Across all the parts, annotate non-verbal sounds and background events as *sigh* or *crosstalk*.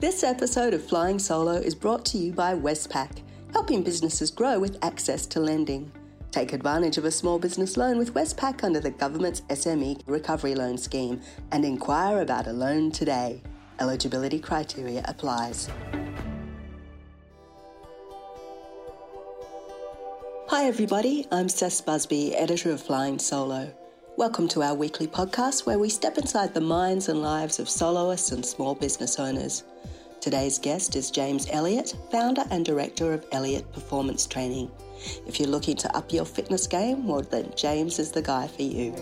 This episode of Flying Solo is brought to you by Westpac, helping businesses grow with access to lending. Take advantage of a small business loan with Westpac under the government's SME Recovery Loan Scheme and inquire about a loan today. Eligibility criteria applies. Hi, everybody. I'm Cec Busby, editor of Flying Solo. Welcome to our weekly podcast where we step inside the minds and lives of soloists and small business owners. Today's guest is James Elliott, founder and director of Elliott Performance Training. If you're looking to up your fitness game, well, then James is the guy for you.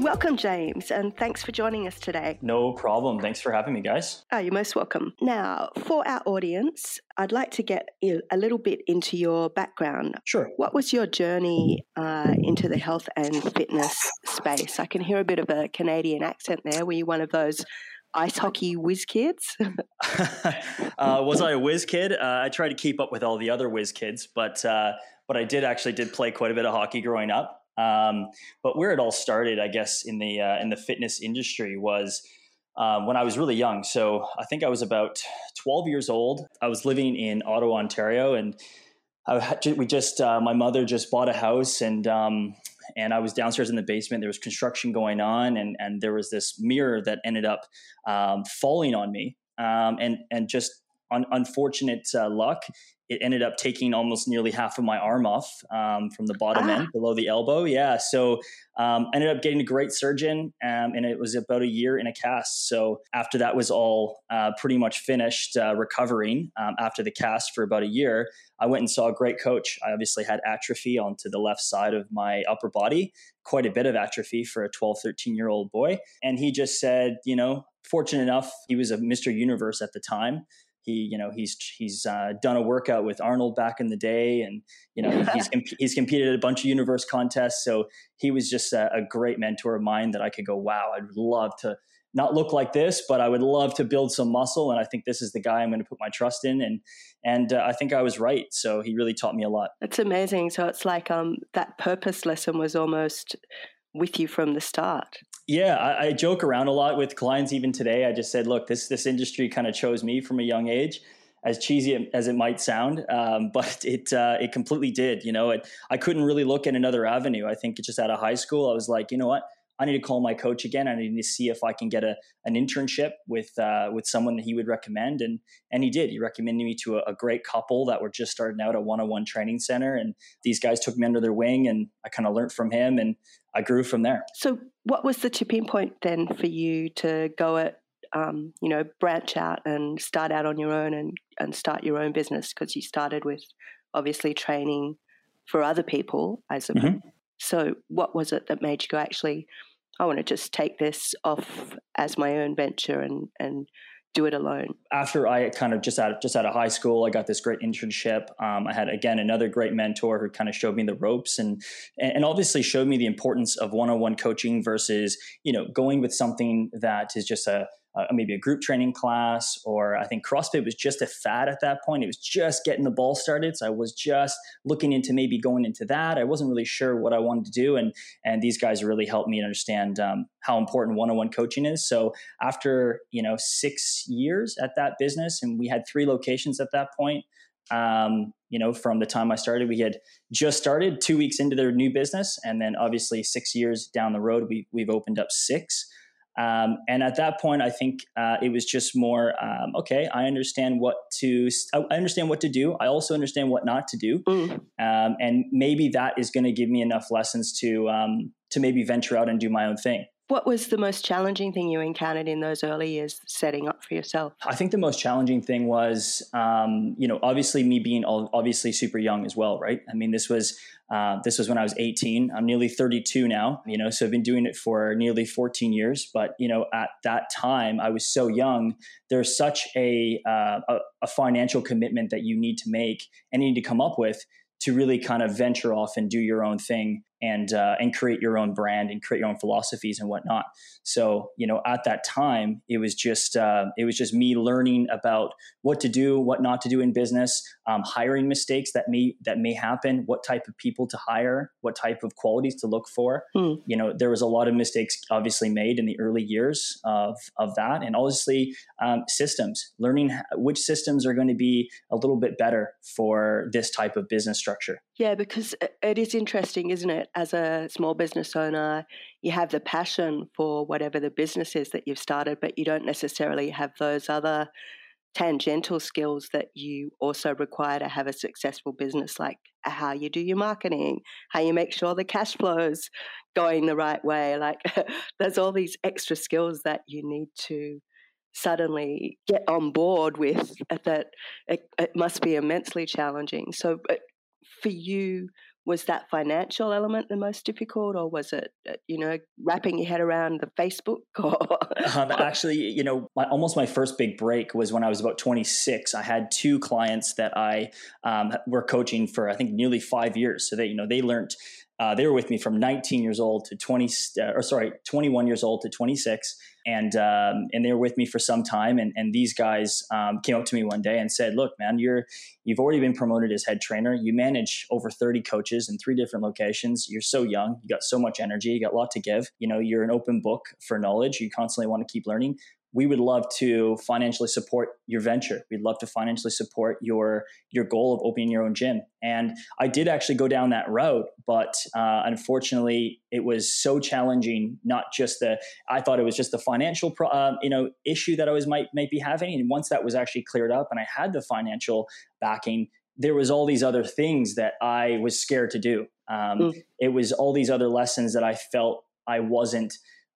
Welcome, James, and thanks for joining us today. No problem. Thanks for having me, guys. Oh, you're most welcome. Now, for our audience, I'd like to get a little bit into your background. Sure. What was your journey uh, into the health and fitness space? I can hear a bit of a Canadian accent there. Were you one of those ice hockey whiz kids? *laughs* uh, was I a whiz kid? Uh, I tried to keep up with all the other whiz kids, but uh, but I did actually did play quite a bit of hockey growing up. Um, but where it all started, I guess, in the uh, in the fitness industry was um, when I was really young. So I think I was about 12 years old. I was living in Ottawa, Ontario, and I, we just uh, my mother just bought a house and. Um, and I was downstairs in the basement. There was construction going on, and and there was this mirror that ended up um, falling on me, um, and and just un- unfortunate uh, luck, it ended up taking almost nearly half of my arm off um, from the bottom ah. end below the elbow. Yeah. So um, ended up getting a great surgeon um, and it was about a year in a cast. So after that was all uh, pretty much finished uh, recovering um, after the cast for about a year, I went and saw a great coach. I obviously had atrophy onto the left side of my upper body, quite a bit of atrophy for a 12, 13 year old boy. And he just said, you know, fortunate enough, he was a Mr. Universe at the time he you know he's he's uh, done a workout with Arnold back in the day, and you know he's *laughs* he's competed at a bunch of universe contests. So he was just a, a, great mentor of mine that I could go, wow, I'd love to not look like this, but I would love to build some muscle, and I think this is the guy I'm going to put my trust in, and and uh, I think I was right. So he really taught me a lot. It's amazing. So it's like um, that purpose lesson was almost with you from the start. Yeah, I, I, joke around a lot with clients even today. I just said, look, this this industry kind of chose me from a young age, as cheesy as it might sound, *laughs* um, but it uh, it completely did. You know, it, I couldn't really look at another avenue. I think just out of high school, I was like, you know what, I need to call my coach again. I need to see if I can get a an internship with uh, with someone that he would recommend, and and he did. He recommended me to a, a great couple that were just starting out a one on one training center, and these guys took me under their wing, and I kind of learned from him, and I grew from there. So, what was the tipping point then for you to go at um, you know branch out and start out on your own and and start your own business because you started with obviously training for other people as a mm-hmm. So, what was it that made you go, actually, I want to just take this off as my own venture and, and do it alone? After I kind of just out of, just out of high school, I got this great internship. Um, I had again another great mentor who kind of showed me the ropes and and obviously showed me the importance of one on one coaching versus you know going with something that is just a uh, maybe a group training class, or I think CrossFit was just a fad at that point. It was just getting the ball started. So I was just looking into maybe going into that. I wasn't really sure what I wanted to do. And, and these guys really helped me understand um, how important one-on-one coaching is. So after, you know, six years at that business, and we had three locations at that point, um, you know, from the time I started, we had just started two weeks into their new business. And then obviously six years down the road, we, we've opened up six. Um, and at that point, I think uh, it was just more um, okay. I understand what to. I understand what to do. I also understand what not to do, mm. um, and maybe that is going to give me enough lessons to um, to maybe venture out and do my own thing. What was the most challenging thing you encountered in those early years setting up for yourself? I think the most challenging thing was, um, you know, obviously me being obviously super young as well, right? I mean, this was uh, this was when I was 18. I'm nearly 32 now, you know, so I've been doing it for nearly 14 years. But you know, at that time, I was so young. There's such a, uh, a, a financial commitment that you need to make and you need to come up with to really kind of venture off and do your own thing and uh, and create your own brand and create your own philosophies and whatnot. So you know, at that time, it was just uh, it was just me learning about what to do, what not to do in business, um, hiring mistakes that may that may happen, what type of people to hire, what type of qualities to look for. Hmm. You know, there was a lot of mistakes obviously made in the early years of of that, and obviously um, systems, learning which systems are going to be a little bit better for this type of business structure. Yeah, because it is interesting, isn't it? As a small business owner, you have the passion for whatever the business is that you've started, but you don't necessarily have those other tangential skills that you also require to have a successful business, like how you do your marketing, how you make sure the cash flows going the right way. Like *laughs* there's all these extra skills that you need to suddenly get on board with uh, that it, it must be immensely challenging. So uh, for you, was that financial element the most difficult or was it uh, you know wrapping your head around the facebook *laughs* or um, actually you know my, almost my first big break was when i was about 26 i had two clients that i um, were coaching for i think nearly five years. So they you know they learned uh, they were with me from 19 years old to 20 uh, or sorry 21 years old to 26 and um, and they were with me for some time. And and these guys um, came up to me one day and said, "Look, man, you're you've already been promoted as head trainer. You manage over 30 coaches in three different locations. You're so young. You got so much energy. You got a lot to give. You know, you're an open book for knowledge. You constantly want to keep learning we would love to financially support your venture. We'd love to financially support your your goal of opening your own gym. And I did actually go down that route, but uh, unfortunately, it was so challenging. Not just the I thought it was just the financial pro, uh, you know issue that I was might might be having. And once that was actually cleared up, and I had the financial backing, there was all these other things that I was scared to do. Um, mm. It was all these other lessons that I felt I wasn't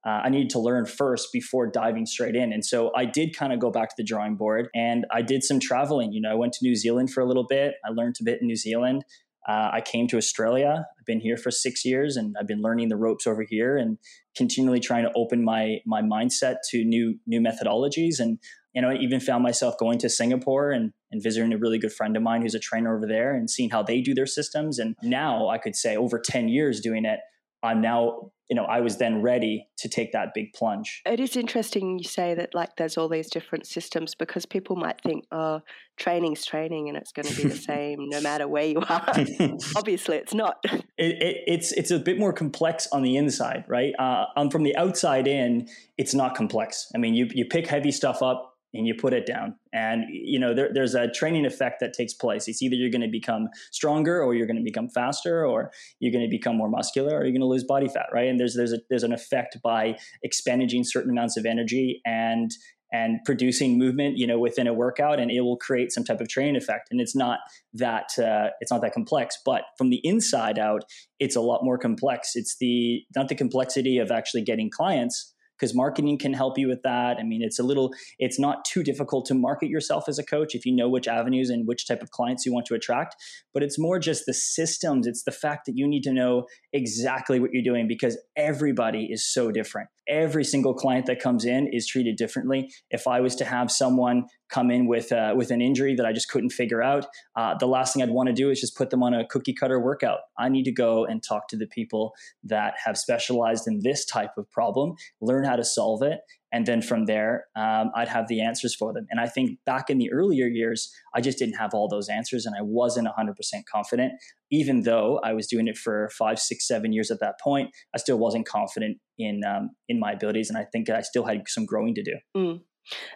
uh, I needed to learn first before diving straight in. And so I did kind of go back to the drawing board and I did some traveling. You know, I went to New Zealand for a little bit. I learned a bit in New Zealand. Uh, I came to Australia. I've been here for six years and I've been learning the ropes over here and continually trying to open my my mindset to new new methodologies. And you know, I even found myself going to Singapore and, and visiting a really good friend of mine who's a trainer over there and seeing how they do their systems. And now I could say over 10 years doing it, I'm now, you know, I was then ready to take that big plunge. It is interesting you say that like there's all these different systems because people might think, oh, training's training and it's going to be the *laughs* same no matter where you are. *laughs* Obviously, it's not. It, it, it's it's a bit more complex on the inside, right? Uh, um, from the outside in, it's not complex. I mean, you you pick heavy stuff up and you put it down. And you know there, there's a training effect that takes place. It's either you're going to become stronger or you're going to become faster or you're going to become more muscular or you're going to lose body fat right? And there's there's a, there's an effect by expending certain amounts of energy and and producing movement you know within a workout and it will create some type of training effect. And it's not that uh, it's not that complex but from the inside out it's a lot more complex. It's the not the complexity of actually getting clients because marketing can help you with that. I mean, it's a little, it's not too difficult to market yourself as a coach if you know which avenues and which type of clients you want to attract. But it's more just the systems. It's the fact that you need to know exactly what you're doing because everybody is so different. Every single client that comes in is treated differently. If I was to have someone come in with uh, with an injury that I just couldn't figure out, uh, the last thing I'd want to do is just put them on a cookie cutter workout. I need to go and talk to the people that have specialized in this type of problem, learn how to solve it, and then from there, um, I'd have the answers for them. And I think back in the earlier years, I just didn't have all those answers, and I wasn't 100% confident. Even though I was doing it for five, six, seven years at that point, I still wasn't confident in um, in my abilities, and I think I still had some growing to do. Mm.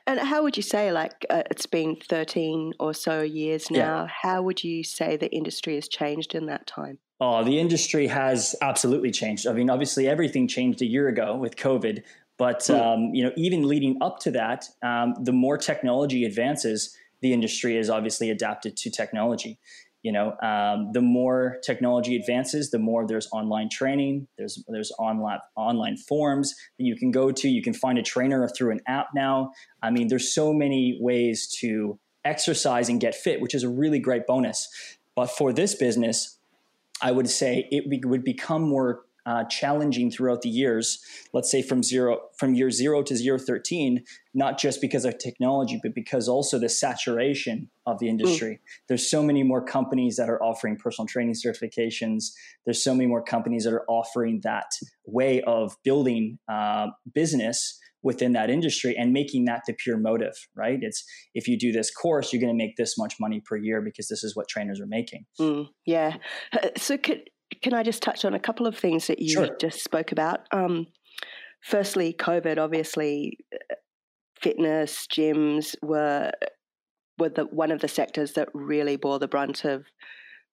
And how would you say, like, uh, it's been 13 or so years now, yeah. how would you say the industry has changed in that time? Oh, the industry has absolutely changed. I mean, obviously, everything changed a year ago with COVID, but hmm. um, you know, even leading up to that, um, the more technology advances, the industry is obviously adapted to technology. You know um, the more technology advances the more there's online training there's there's online online forms that you can go to. You can find a trainer through an app now. I mean there's so many ways to exercise and get fit which is a really great bonus. But for this business i would say it be, would become more uh, challenging throughout the years let's say from zero from year zero to year 13 not just because of technology but because also the saturation of the industry. Mm. there's so many more companies that are offering personal training certifications. There's so many more companies that are offering that way of building uh, business within that industry and making that the pure motive right? It's if you do this course you're going to make this much money per year because this is what trainers are making. Mm, yeah. Uh, so could can I just touch on a couple of things that you sure. just spoke about? Um, firstly, COVID, obviously, uh, fitness gyms were were the one of the sectors that really bore the brunt of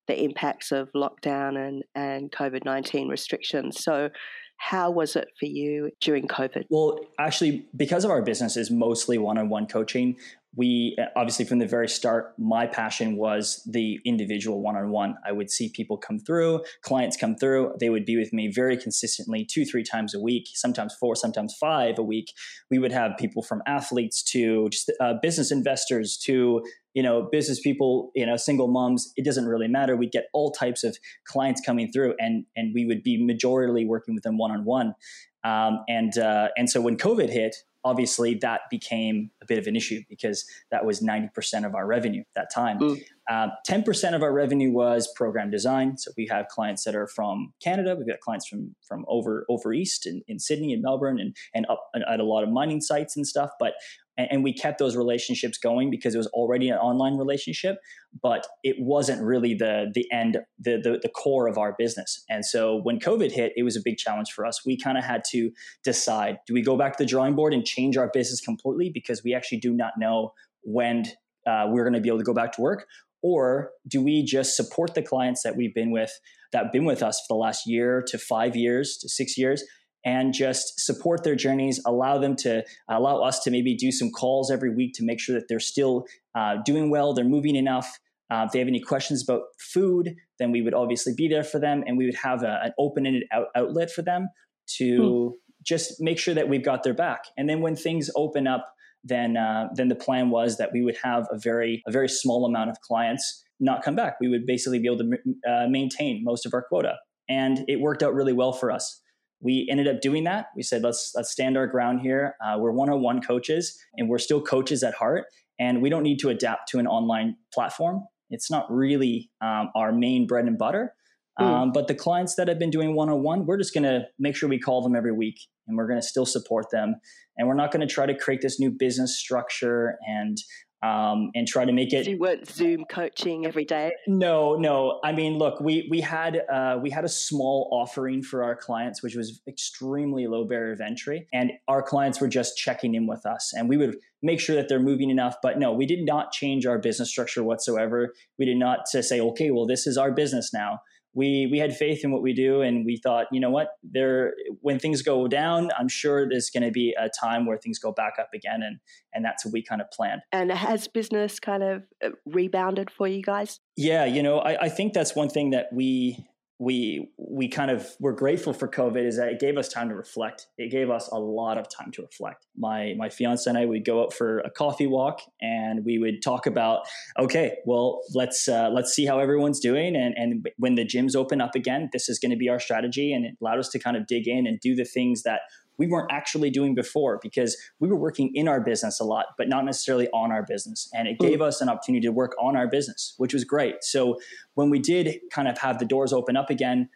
the impacts of lockdown and and COVID nineteen restrictions. So, how was it for you during COVID? Well, actually, because of our business is mostly one on one coaching, we obviously from the very start my passion was the individual one-on-one. I would see people come through clients come through. They would be with me very consistently two three times a week sometimes four sometimes five a week. We would have people from athletes to just uh, business investors to you know business people you know single moms. It doesn't really matter. We'd get all types of clients coming through and and we would be majorly working with them one-on-one. Um, and uh, and so when covid hit obviously that became a bit of an issue because that was 90% of our revenue at that time. Mm. Uh, 10% of our revenue was program design. So we have clients that are from Canada. We've got clients from from over over east in, in Sydney and Melbourne and, and up at a lot of mining sites and stuff. But and, we kept those relationships going because it was already an online relationship but it wasn't really the the end the, the, the core of our business and so when covid hit it was a big challenge for us we kind of had to decide do we go back to the drawing board and change our business completely because we actually do not know when uh, we're going to be able to go back to work or do we just support the clients that we've been with that have been with us for the last year to five years to six years and just support their journeys allow them to allow us to maybe do some calls every week to make sure that they're still uh, doing well they're moving enough uh, if they have any questions about food then we would obviously be there for them and we would have a, an open-ended out- outlet for them to hmm. just make sure that we've got their back and then when things open up then uh, then the plan was that we would have a very a very small amount of clients not come back we would basically be able to uh, maintain most of our quota and it worked out really well for us we ended up doing that. We said, let's let's stand our ground here. Uh, we're one-on-one coaches, and we're still coaches at heart, and we don't need to adapt to an online platform. It's not really um, our main bread and butter. Hmm. Um, but the clients that have been doing one-on-one, we're just going to make sure we call them every week, and we're going to still support them, and we're not going to try to create this new business structure and um, and try to make it. So you weren't Zoom coaching every day. No, no. I mean, look, we we had uh, we had a small offering for our clients, which was extremely low barrier of entry, and our clients were just checking in with us, and we would make sure that they're moving enough. But no, we did not change our business structure whatsoever. We did not to say, okay, well, this is our business now we we had faith in what we do and we thought you know what there when things go down i'm sure there's going to be a time where things go back up again and and that's what we kind of planned. And has business kind of uh, rebounded for you guys? Yeah you know i, I think that's one thing that we we we kind of were grateful for COVID is that it gave us time to reflect. It gave us a lot of time to reflect. My my fiance and I would go out for a coffee walk and we would talk about okay, well let's uh, let's see how everyone's doing and and when the gyms open up again, this is going to be our strategy and it allowed us to kind of dig in and do the things that we weren't actually doing before because we were working in our business a lot, but not necessarily on our business. And it gave hmm. us an opportunity to work on our business, which was great. So when we did kind of have the doors open up again,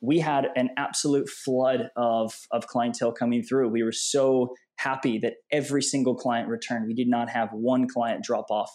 we had an absolute flood of, of clientele coming through. We were so happy that every single client returned. We did not have one client drop off.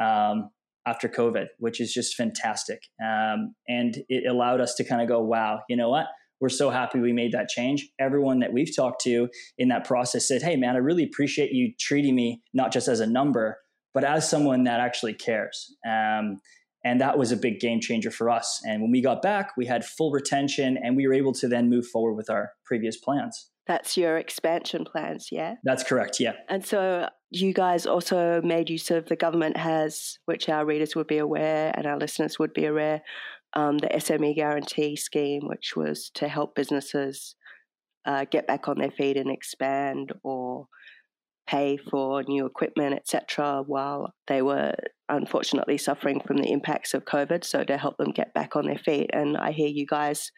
Um, after COVID, which is just fantastic. Um, and it allowed us to kind of go, wow, you know what? We're so happy we made that change. Everyone that we've talked to in that process said, Hey, man, I really appreciate you treating me not just as a number, but as someone that actually cares. Um, and that was a big game changer for us. And when we got back, we had full retention and we were able to then move forward with our previous plans. That's your expansion plans, yeah? That's correct, yeah. And so you guys also made use of the government has, which our readers would be aware and our listeners would be aware, um, the SME guarantee scheme, which was to help businesses uh, get back on their feet and expand or pay for new equipment, etc., while they were unfortunately suffering from the impacts of COVID. So to help them get back on their feet. And I hear you guys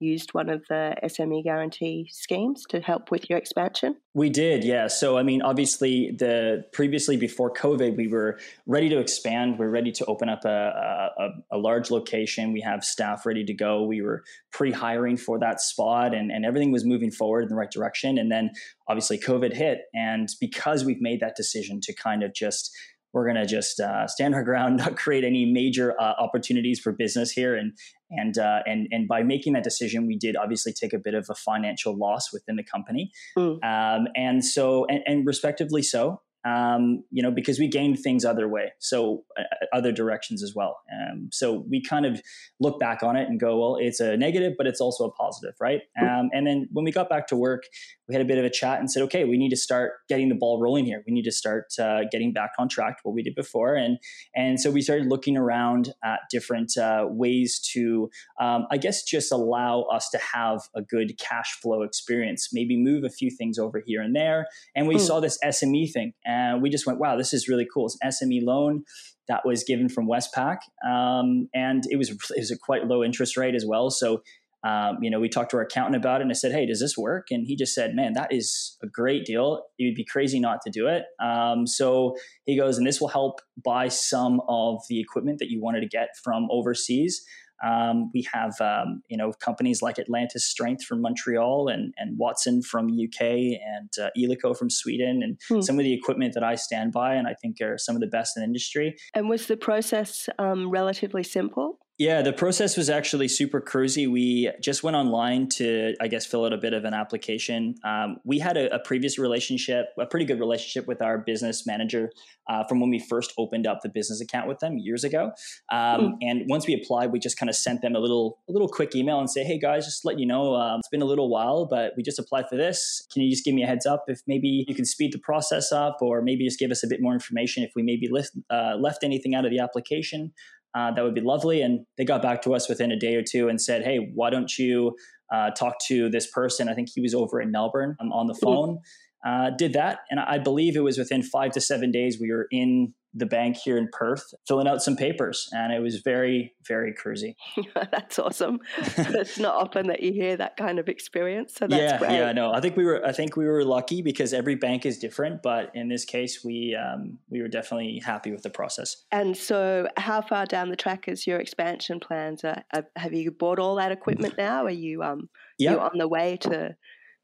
used one of the SME guarantee schemes to help with your expansion? We did, yeah. So, I mean, obviously, the previously before COVID, we were ready to expand. We are ready to open up a, a, a, large location. We have staff ready to go. We were pre hiring for that spot, and, and everything was moving forward in the right direction. And then, obviously, COVID hit. And because we've made that decision to kind of just we're going to just uh, stand our ground, *laughs* not create any major uh, opportunities for business here, and and uh, and and by making that decision, we did obviously take a bit of a financial loss within the company, mm. um, and so and, and respectively so um, you know, because we gained things other way, so uh, other directions as well. Um, so we kind of look back on it and go, well, it's a negative, but it's also a positive, right? Um, and then when we got back to work, we had a bit of a chat and said, okay, we need to start getting the ball rolling here. We need to start uh, getting back on track what we did before, and and so we started looking around at different uh, ways to, um, I guess, just allow us to have a good cash flow experience. Maybe move a few things over here and there, and we mm. saw this SME thing and we just went, wow, this is really cool. It's an SME loan that was given from Westpac, um, and it was it was a quite low interest rate as well. So. Um, you know, we talked to our accountant about it and I said, Hey, does this work? And he just said, Man, that is a great deal. It would be crazy not to do it. Um, so he goes, And this will help buy some of the equipment that you wanted to get from overseas. Um, we have um, you know companies like Atlantis Strength from Montreal and, and Watson from UK and uh, Eleiko from Sweden and hmm. some of the equipment that I stand by and I think are some of the best in the industry. And was the process um, relatively simple? Yeah, the process was actually super cruisy. We just went online to, I guess, fill out a bit of an application. Um, we had a, a, previous relationship, a pretty good relationship with our business manager uh, from when we first opened up the business account with them years ago. Um, mm. And once we applied, we just kind of sent them a little, a little quick email and say, "Hey guys, just let you know, um, it's been a little while, but we just applied for this. Can you just give me a heads up if maybe you can speed the process up, or maybe just give us a bit more information if we maybe left, uh, left anything out of the application?" Uh, that would be lovely. And they got back to us within a day or two and said, hey, why don't you uh, talk to this person? I think he was over in Melbourne um, on the phone. Uh, did that. And I believe it was within five to seven days we were in the bank here in Perth, filling out some papers, and it was very, very cruisy. *laughs* that's awesome. *laughs* it's not often that you hear that kind of experience, so that's yeah, great. Yeah, no, I think we were, I think we were lucky because every bank is different, but in this case, we um, we were definitely happy with the process. And so, how far down the track is your expansion plans? Uh, have you bought all that equipment *laughs* now? Are you um, yep. you on the way to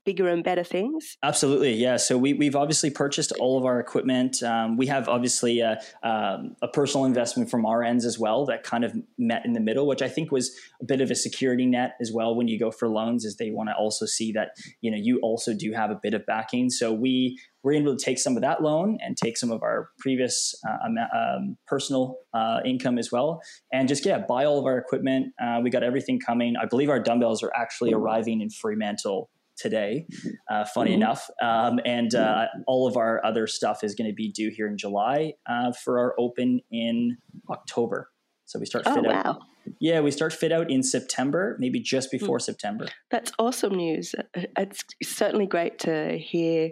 bigger and better things? Absolutely, yeah. So we, we've obviously purchased all of our equipment. Um, we have obviously a, um, a, personal investment from our ends as well that kind of met in the middle, which I think was a bit of a security net as well when you go for loans, is they want to also see that you know you also do have a bit of backing. So we were able to take some of that loan and take some of our previous uh, um, personal uh, income as well, and just yeah, buy all of our equipment. Uh, we got everything coming. I believe our dumbbells are actually arriving in Fremantle today, uh, funny mm-hmm. enough. Um, and uh, all of our other stuff is going to be due here in July uh, for our open in October. So we start oh, fit wow. out. Yeah, we start fit out in September, maybe just hmm. before mm. September. That's awesome news. It's certainly great to hear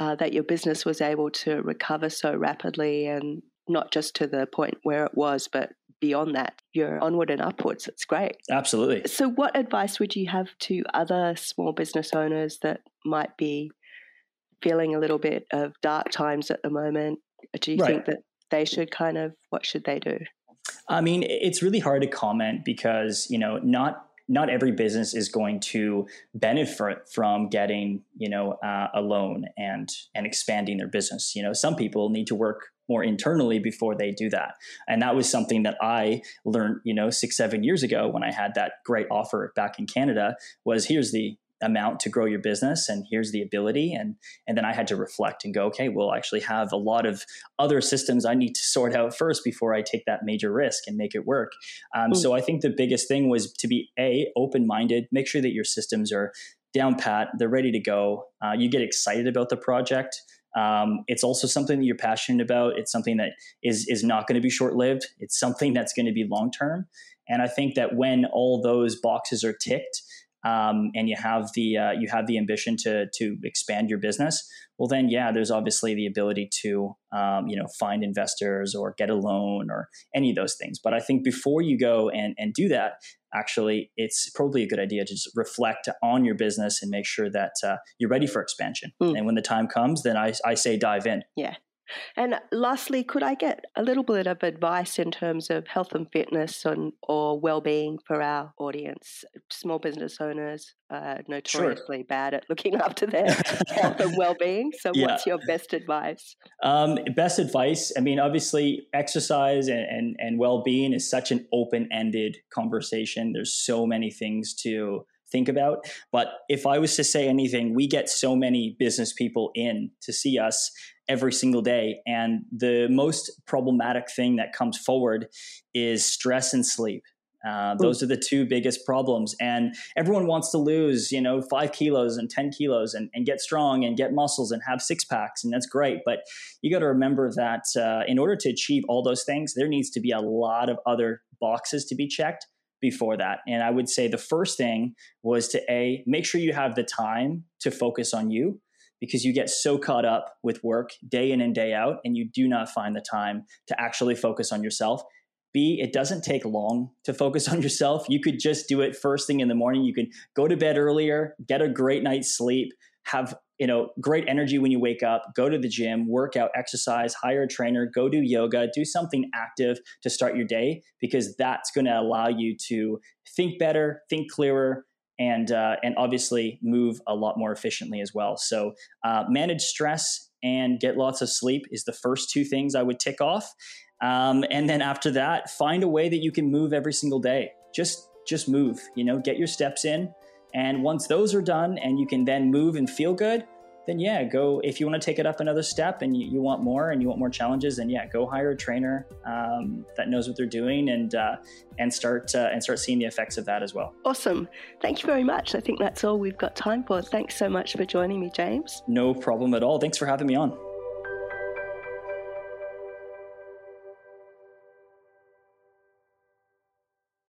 uh, that your business was able to recover so rapidly and not just to the point where it was, but beyond that, you're onward and upwards. It's great. Absolutely. So, what advice would you have to other small business owners that might be feeling a little bit of dark times at the moment? Do you right. think that they should kind of, what should they do? I mean, it's really hard to comment because, you know, not not every business is going to benefit from getting you know uh, a loan and and expanding their business you know some people need to work more internally before they do that. And that was something that I learned, you know, six, seven years ago when I had that great offer back in Canada was here's the amount to grow your business and here's the ability and and then I had to reflect and go okay we'll actually have a lot of other systems I need to sort out first before I take that major risk and make it work um, mm. so I think the biggest thing was to be a open minded make sure that your systems are down pat. They're ready to go. Uh, you get excited about the project. Um, it's also something that you're passionate about. It's something that is is not going to be short lived. It's something that's going to be long term. And I think that when all those boxes are ticked, um, and you have the uh, you have the ambition to to expand your business, well then yeah, there's obviously the ability to um, you know find investors or get a loan or any of those things. But I think before you go and and do that, actually, it's probably a good idea to just reflect on your business and make sure that uh, you're ready for expansion. Mm. And when the time comes, then I I say dive in. Yeah, and lastly, could I get a little bit of advice in terms of health and fitness and, or well-being for our audience? Small business owners are notoriously sure. bad at looking *laughs* after their health and *laughs* well-being. So, yeah. what's your best advice? Um, best advice. I mean, obviously, exercise and, and, and well-being is such an open-ended conversation. There's so many things to think about. But if I was to say anything, we get so many business people in to see us every single day. And the most problematic thing that comes forward is stress and sleep. Uh, those are the two biggest problems. And everyone wants to lose, you know, five kilos and 10 kilos and, and get strong and get muscles and have six packs. And that's great. But you got to remember that uh, in order to achieve all those things, there needs to be a lot of other boxes to be checked before that. And I would say the first thing was to A, make sure you have the time to focus on you because you get so caught up with work day in and day out and you do not find the time to actually focus on yourself. B, it doesn't take long to focus *laughs* on yourself. You could just do it first thing in the morning. You can go to bed earlier, get a great night's sleep, have you know great energy when you wake up go to the gym work out exercise hire a trainer go do yoga do something active to start your day because that's going to allow you to think better think clearer and uh, and obviously move a lot more efficiently as well. So uh, manage stress and get lots of sleep is the first two things I would tick off. Um, and then after that, find a way that you can move every single day. Just just move. You know, get your steps in. And once those are done, and you can then move and feel good, then yeah, go. If you want to take it up another step and you, you want more and you want more challenges, then yeah, go hire a trainer um, that knows what they're doing and uh, and start uh, and start seeing the effects of that as well. Awesome. Thank you very much. I think that's all we've got time for. Thanks so much for joining me, James. No problem at all. Thanks for having me on.